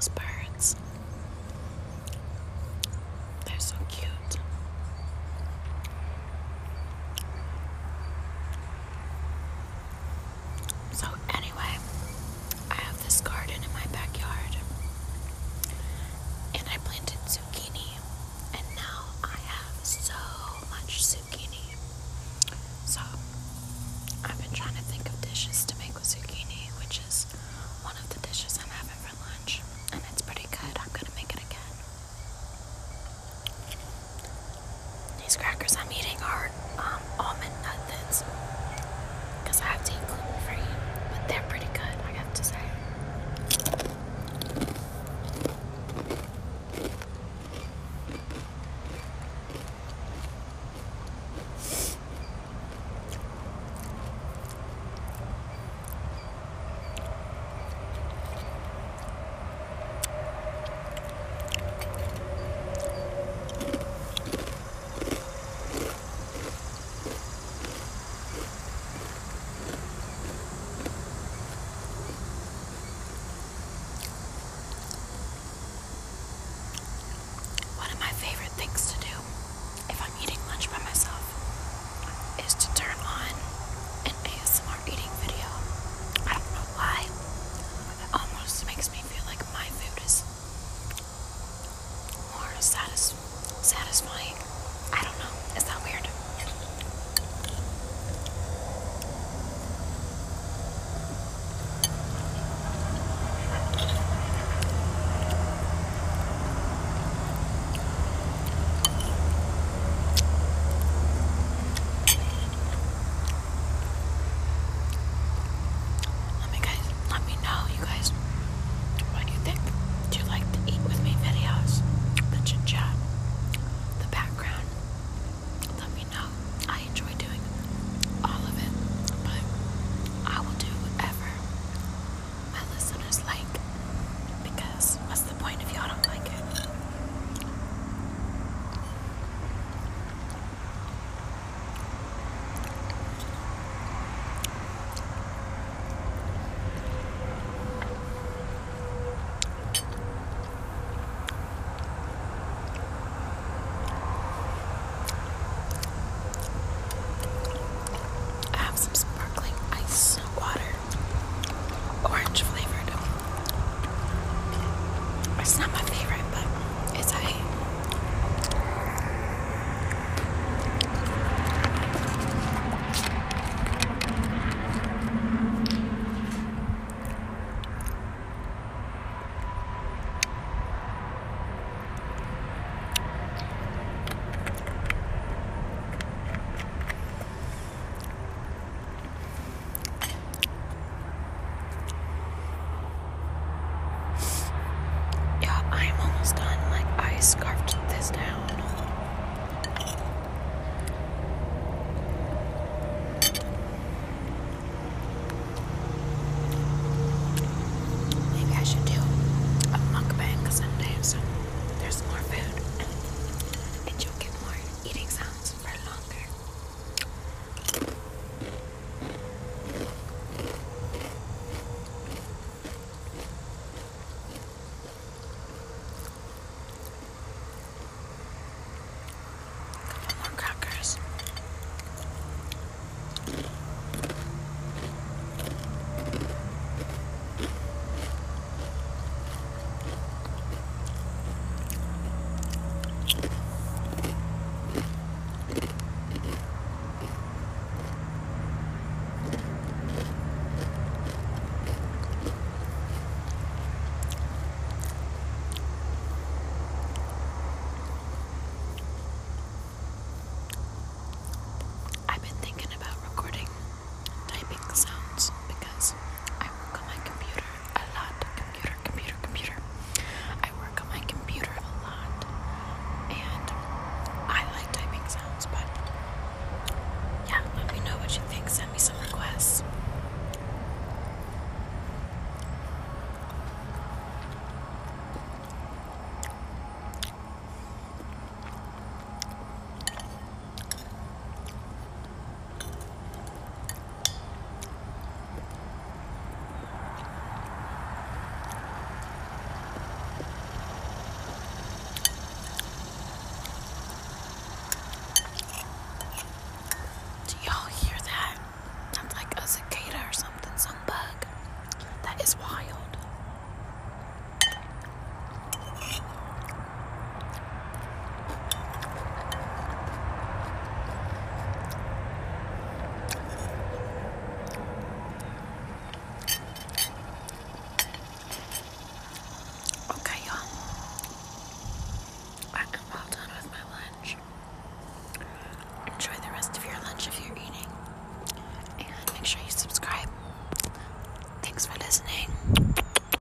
those birds? satis satisfying. I don't know.